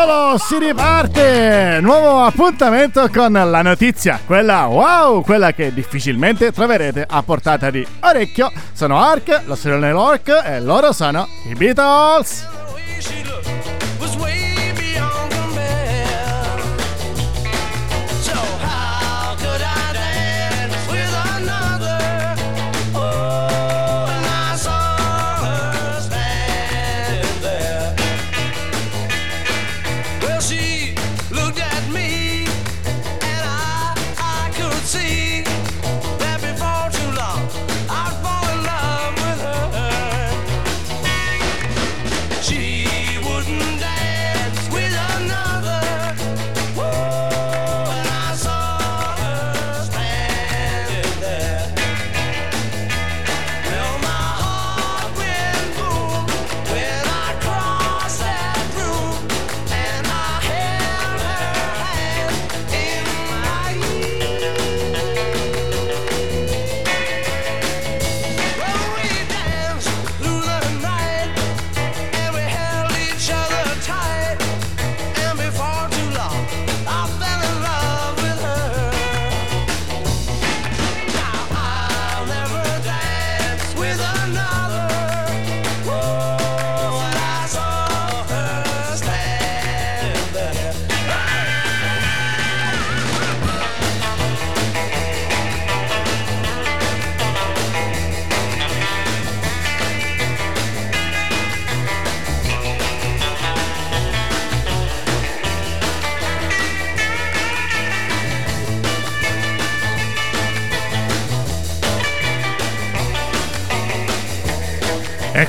Popolo, si riparte! Nuovo appuntamento con la notizia, quella wow, quella che difficilmente troverete a portata di orecchio. Sono Ark, lo sono Orc e loro sono i Beatles!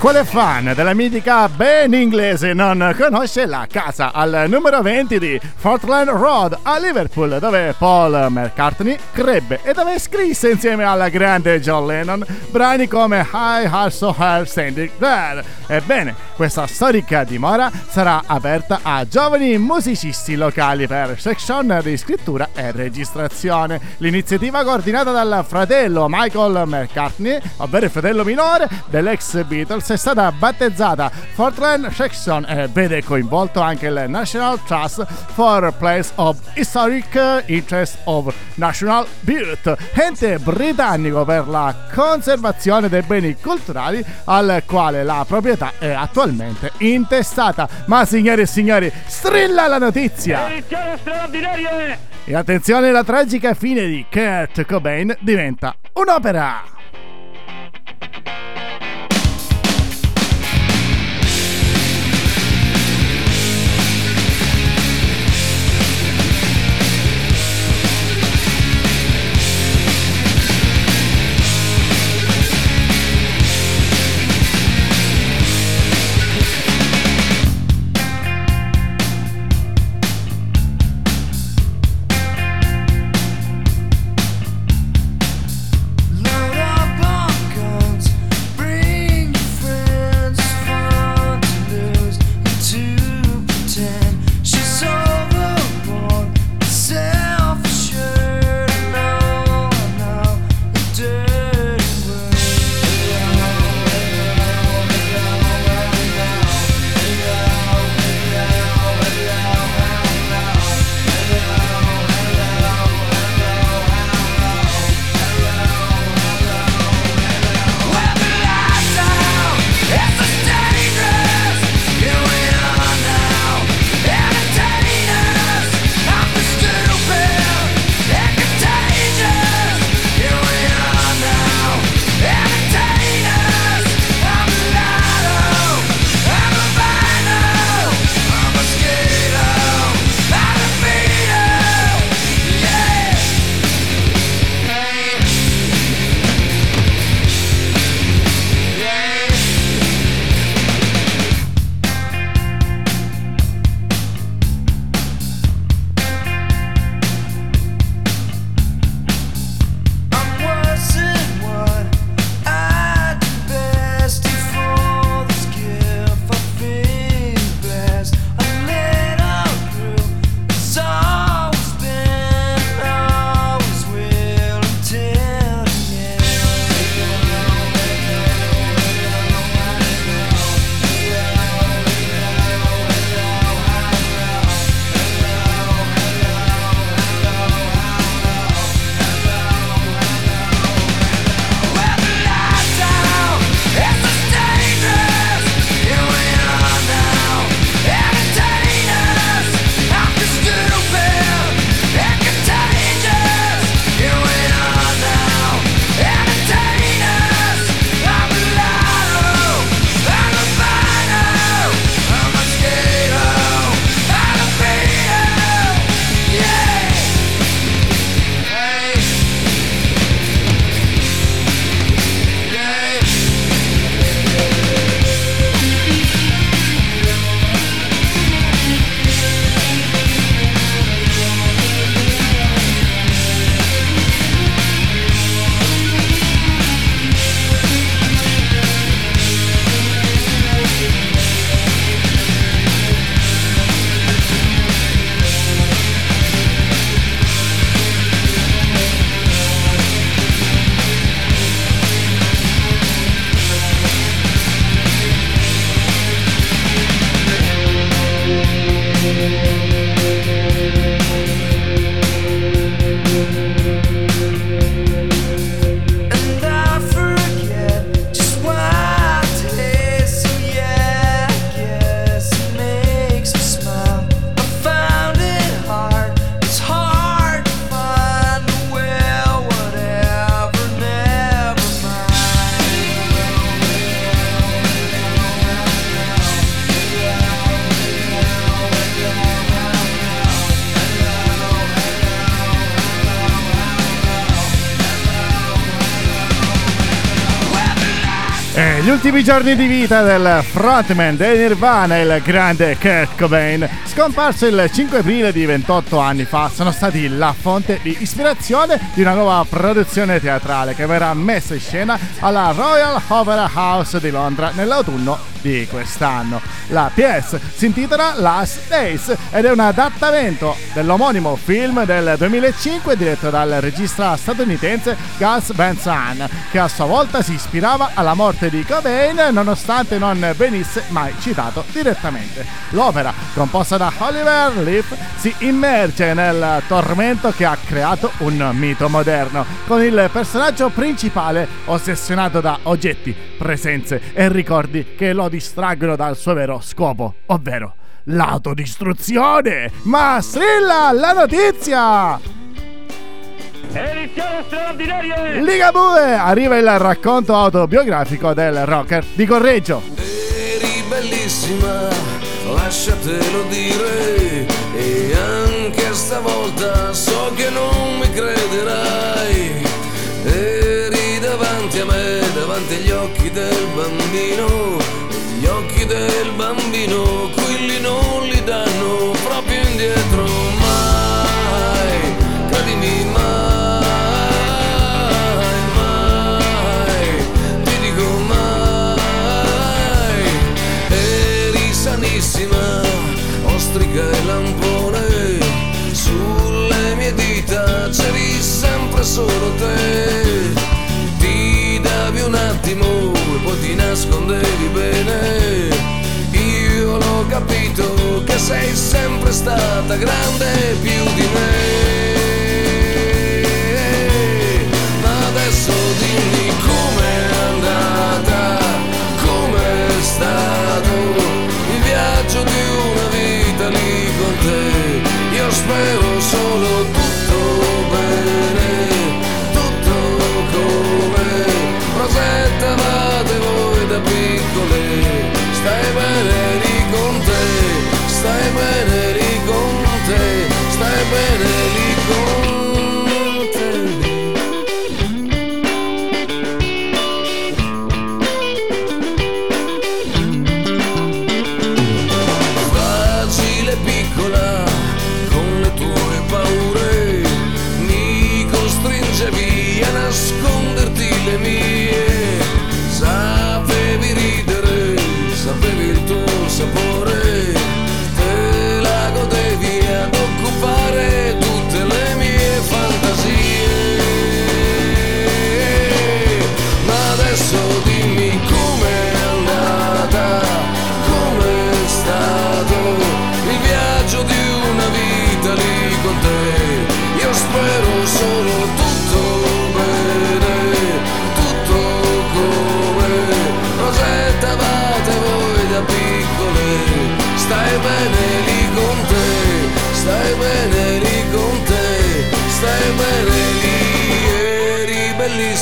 Quale fan della mitica ben inglese non conosce la casa al numero 20 di Fortland Road a Liverpool, dove Paul McCartney crebbe e dove scrisse insieme alla grande John Lennon brani come I Also Heard Standing There. Ebbene, questa storica dimora sarà aperta a giovani musicisti locali per section di scrittura e registrazione. L'iniziativa coordinata dal fratello Michael McCartney, ovvero il fratello minore dell'ex Beatles, È stata battezzata Fortran Section e vede coinvolto anche il National Trust for Place of Historic Interest of National Beauty, ente britannico per la conservazione dei beni culturali al quale la proprietà è attualmente intestata. Ma signori e signori, strilla la notizia! E attenzione, la tragica fine di Kurt Cobain diventa un'opera! Gli ultimi giorni di vita del frontman del Nirvana, il grande Kurt Cobain, scomparso il 5 aprile di 28 anni fa, sono stati la fonte di ispirazione di una nuova produzione teatrale che verrà messa in scena alla Royal Opera House di Londra nell'autunno di quest'anno. La pièce si intitola Last Days ed è un adattamento dell'omonimo film del 2005 diretto dal regista statunitense Gus Van Sant, che a sua volta si ispirava alla morte di Cobain nonostante non venisse mai citato direttamente. L'opera, composta da Oliver Leaf, si immerge nel tormento che ha creato un mito moderno, con il personaggio principale ossessionato da oggetti, presenze e ricordi che lo distraggono dal suo vero scopo, ovvero l'autodistruzione. Ma strilla la notizia! Edizione straordinaria! Ligabue! Arriva il racconto autobiografico del rocker di Correggio. Eri bellissima, lasciatelo dire, e anche stavolta so che non mi crederai. Eri davanti a me, davanti agli occhi del bambino, gli occhi del bambino,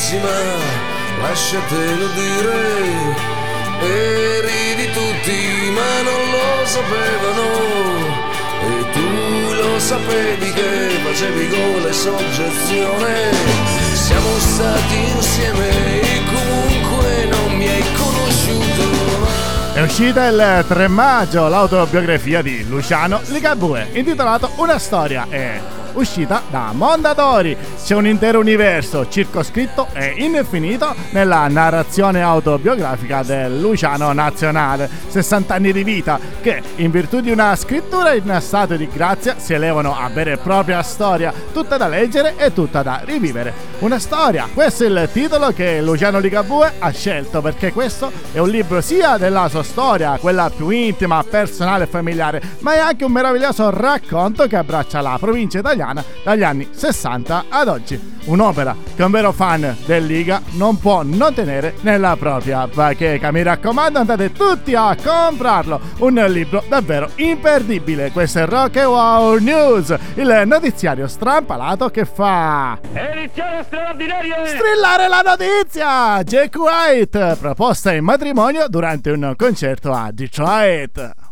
bellissima, lasciatelo dire. Eri di tutti ma non lo sapevano E tu lo sapevi che facevi gola e soggezione Siamo stati insieme e comunque non mi hai conosciuto È uscita il 3 maggio l'autobiografia di Luciano Ligabue, intitolato Una storia e uscita da Mondadori. C'è un intero universo circoscritto e infinito nella narrazione autobiografica del Luciano Nazionale. 60 anni di vita che, in virtù di una scrittura in stato di grazia, si elevano a vera e propria storia, tutta da leggere e tutta da rivivere. Una storia, questo è il titolo che Luciano Ligabue ha scelto perché questo è un libro sia della sua storia, quella più intima, personale e familiare, ma è anche un meraviglioso racconto che abbraccia la provincia italiana dagli anni 60 ad oggi. Un'opera che un vero fan del Liga non può non tenere nella propria bacheca. Mi raccomando, andate tutti a comprarlo. Un libro davvero imperdibile. Questo è Rock and Wow News, il notiziario strampalato che fa Edizione straordinaria! strillare la notizia. Jack White proposta in matrimonio durante un concerto a Detroit.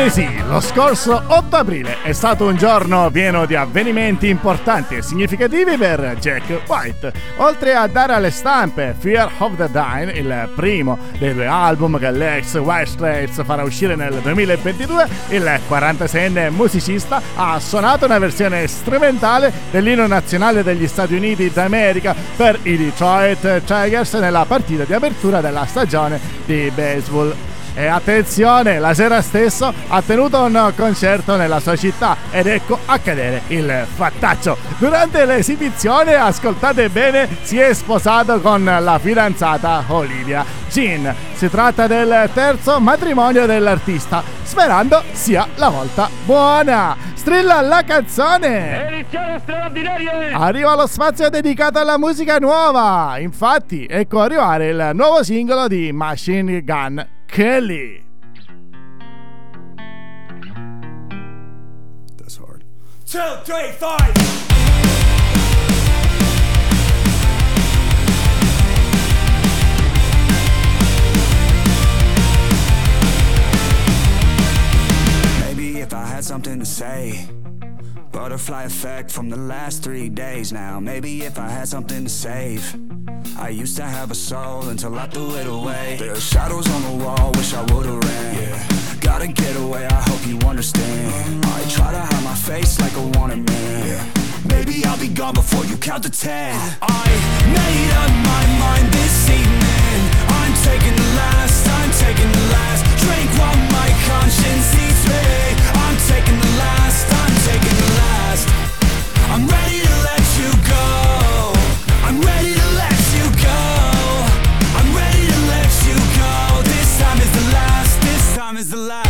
Ebbene sì, lo scorso 8 aprile è stato un giorno pieno di avvenimenti importanti e significativi per Jack White. Oltre a dare alle stampe Fear of the Dying, il primo dei due album che l'ex White Stripes farà uscire nel 2022, il 46enne musicista ha suonato una versione strumentale dell'inno nazionale degli Stati Uniti d'America per i Detroit Tigers nella partita di apertura della stagione di baseball. E attenzione, la sera stesso ha tenuto un concerto nella sua città ed ecco accadere il fattaccio. Durante l'esibizione, ascoltate bene, si è sposato con la fidanzata Olivia Jean. Si tratta del terzo matrimonio dell'artista, sperando sia la volta buona. Strilla la canzone! Edizione straordinaria! Arriva lo spazio dedicato alla musica nuova. Infatti, ecco arrivare il nuovo singolo di Machine Gun Kelly. That's hard. Two, three, five. Maybe if I had something to say. Butterfly effect from the last three days now. Maybe if I had something to save. I used to have a soul until I threw it away. There are shadows on the wall, wish I would've ran. Yeah. Gotta get away, I hope you understand. I try to hide my face like a wanted man. Maybe I'll be gone before you count to ten. Uh-huh. I made up my mind this evening. I'm taking the last, I'm taking the last drink while my conscience eats me. I'm taking the last, I'm taking the last. I'm ready to is the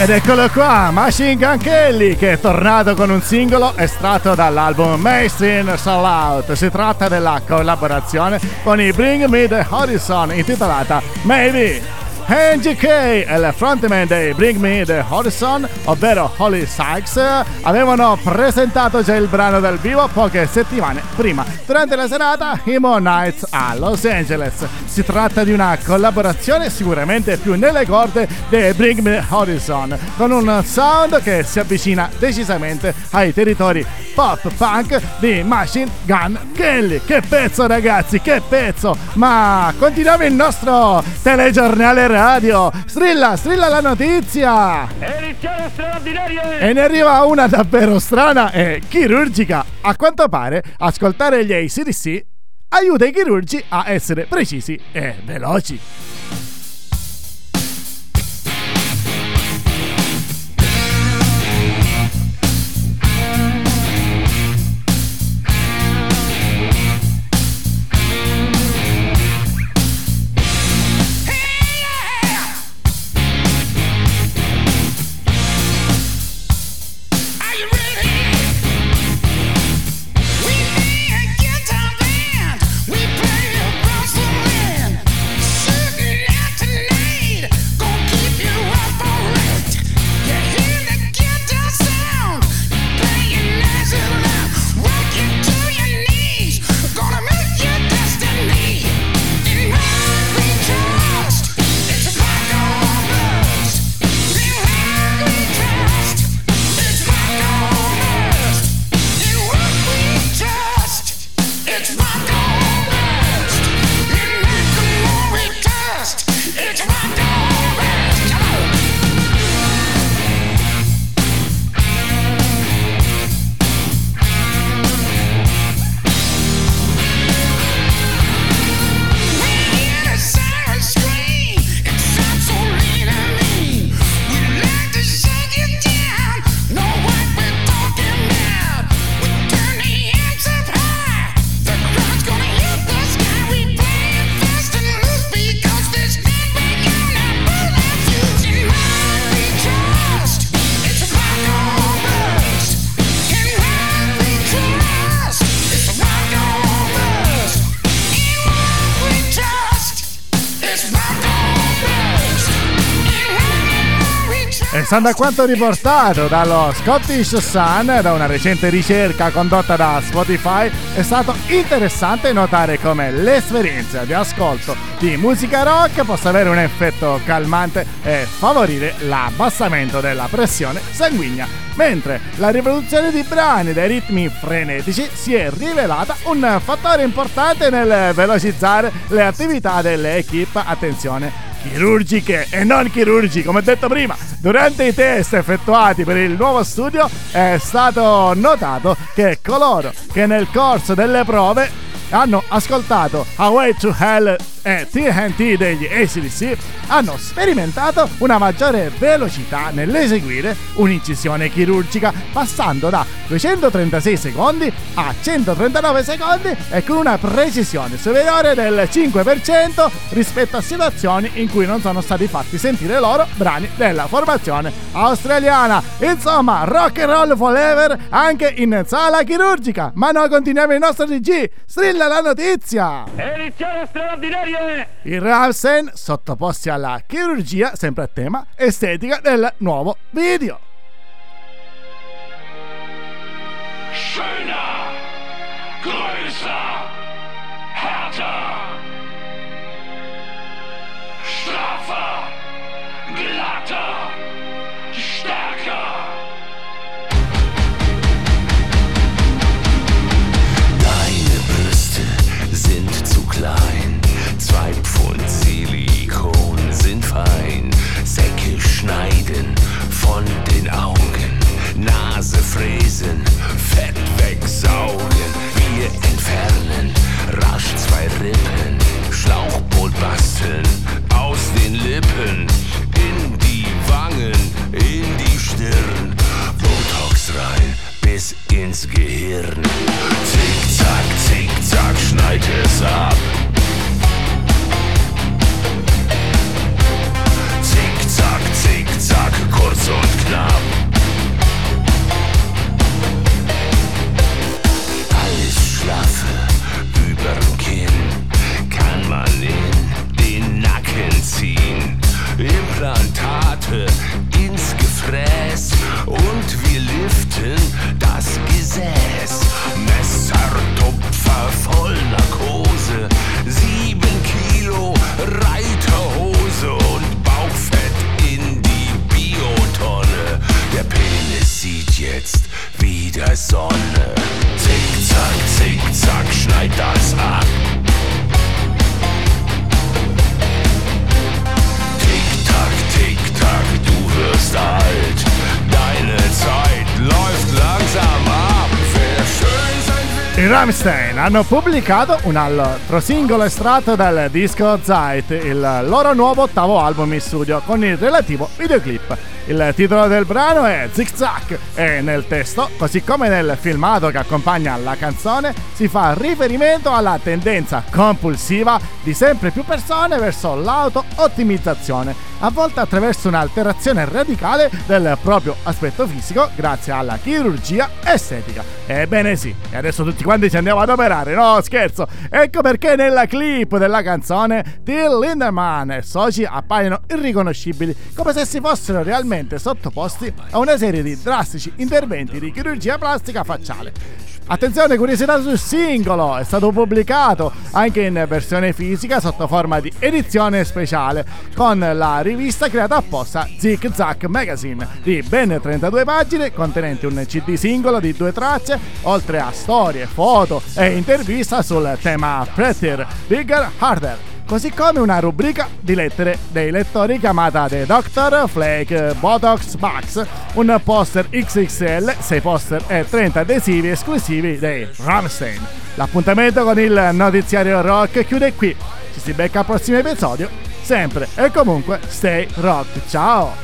Ed eccolo qua, Machine Gun Kelly che è tornato con un singolo estratto dall'album Mainstream Soul Out. Si tratta della collaborazione con i Bring Me The Horizon intitolata Maybe. NGK e il frontman dei Bring Me The Horizon, ovvero Holly Sykes, avevano presentato già il brano dal vivo poche settimane prima, durante la serata Emo Nights a Los Angeles. Si tratta di una collaborazione sicuramente più nelle corde dei Bring Me The Horizon, con un sound che si avvicina decisamente ai territori pop punk di Machine Gun Kelly. Che pezzo ragazzi, che pezzo! Ma continuiamo il nostro telegiornale radio. Strilla, strilla la notizia! E ne arriva una davvero strana e chirurgica. A quanto pare, ascoltare gli ACDC aiuta i chirurgi a essere precisi e veloci. Stando a quanto riportato dallo Scottish Sun da una recente ricerca condotta da Spotify, è stato interessante notare come l'esperienza di ascolto di musica rock possa avere un effetto calmante e favorire l'abbassamento della pressione sanguigna, mentre la riproduzione di brani dai ritmi frenetici si è rivelata un fattore importante nel velocizzare le attività delle equip, attenzione, chirurgiche e non chirurgiche, come detto prima. Durante i test effettuati per il nuovo studio è stato notato che coloro che nel corso delle prove hanno ascoltato Away to Hell e TNT degli ACDC hanno sperimentato una maggiore velocità nell'eseguire un'incisione chirurgica passando da 236 secondi a 139 secondi e con una precisione superiore del 5% rispetto a situazioni in cui non sono stati fatti sentire loro brani della formazione australiana. Insomma, rock and roll forever anche in sala chirurgica. Ma noi continuiamo il nostro DG. Strilla la notizia! Edizione straordinaria! I Ramsen sottoposti alla chirurgia, sempre a tema estetica del nuovo video. Schöner, Sonne. Zick, zack, zick, zack, schneid das ab. Tick, tack, tick, tack, du wirst alt. Deine Zeit läuft langsam ab. Wer schön sein. I Rammstein hanno pubblicato un altro singolo estratto dal disco Zeit, il loro nuovo ottavo album in studio, con il relativo videoclip. Il titolo del brano è Zig Zag e nel testo, così come nel filmato che accompagna la canzone, si fa riferimento alla tendenza compulsiva di sempre più persone verso l'auto-ottimizzazione, a volte attraverso un'alterazione radicale del proprio aspetto fisico grazie alla chirurgia estetica. Ebbene sì, e adesso tutti quanti ci andiamo ad operare, no scherzo! Ecco perché nella clip della canzone Till Lindemann e soci appaiono irriconoscibili, come se si fossero realmente sottoposti a una serie di drastici interventi di chirurgia plastica facciale. Attenzione, curiosità sul singolo, è stato pubblicato anche in versione fisica sotto forma di edizione speciale con la rivista creata apposta Zig Zag Magazine di ben 32 pagine contenenti un CD singolo di due tracce oltre a storie, foto e intervista sul tema Prettier, Bigger, Harder così come una rubrica di lettere dei lettori chiamata The Doctor Flake Botox Box, un poster XXL, 6 poster e 30 adesivi esclusivi dei Rammstein. L'appuntamento con il notiziario rock chiude qui. Ci si becca al prossimo episodio, sempre e comunque stay rock. Ciao!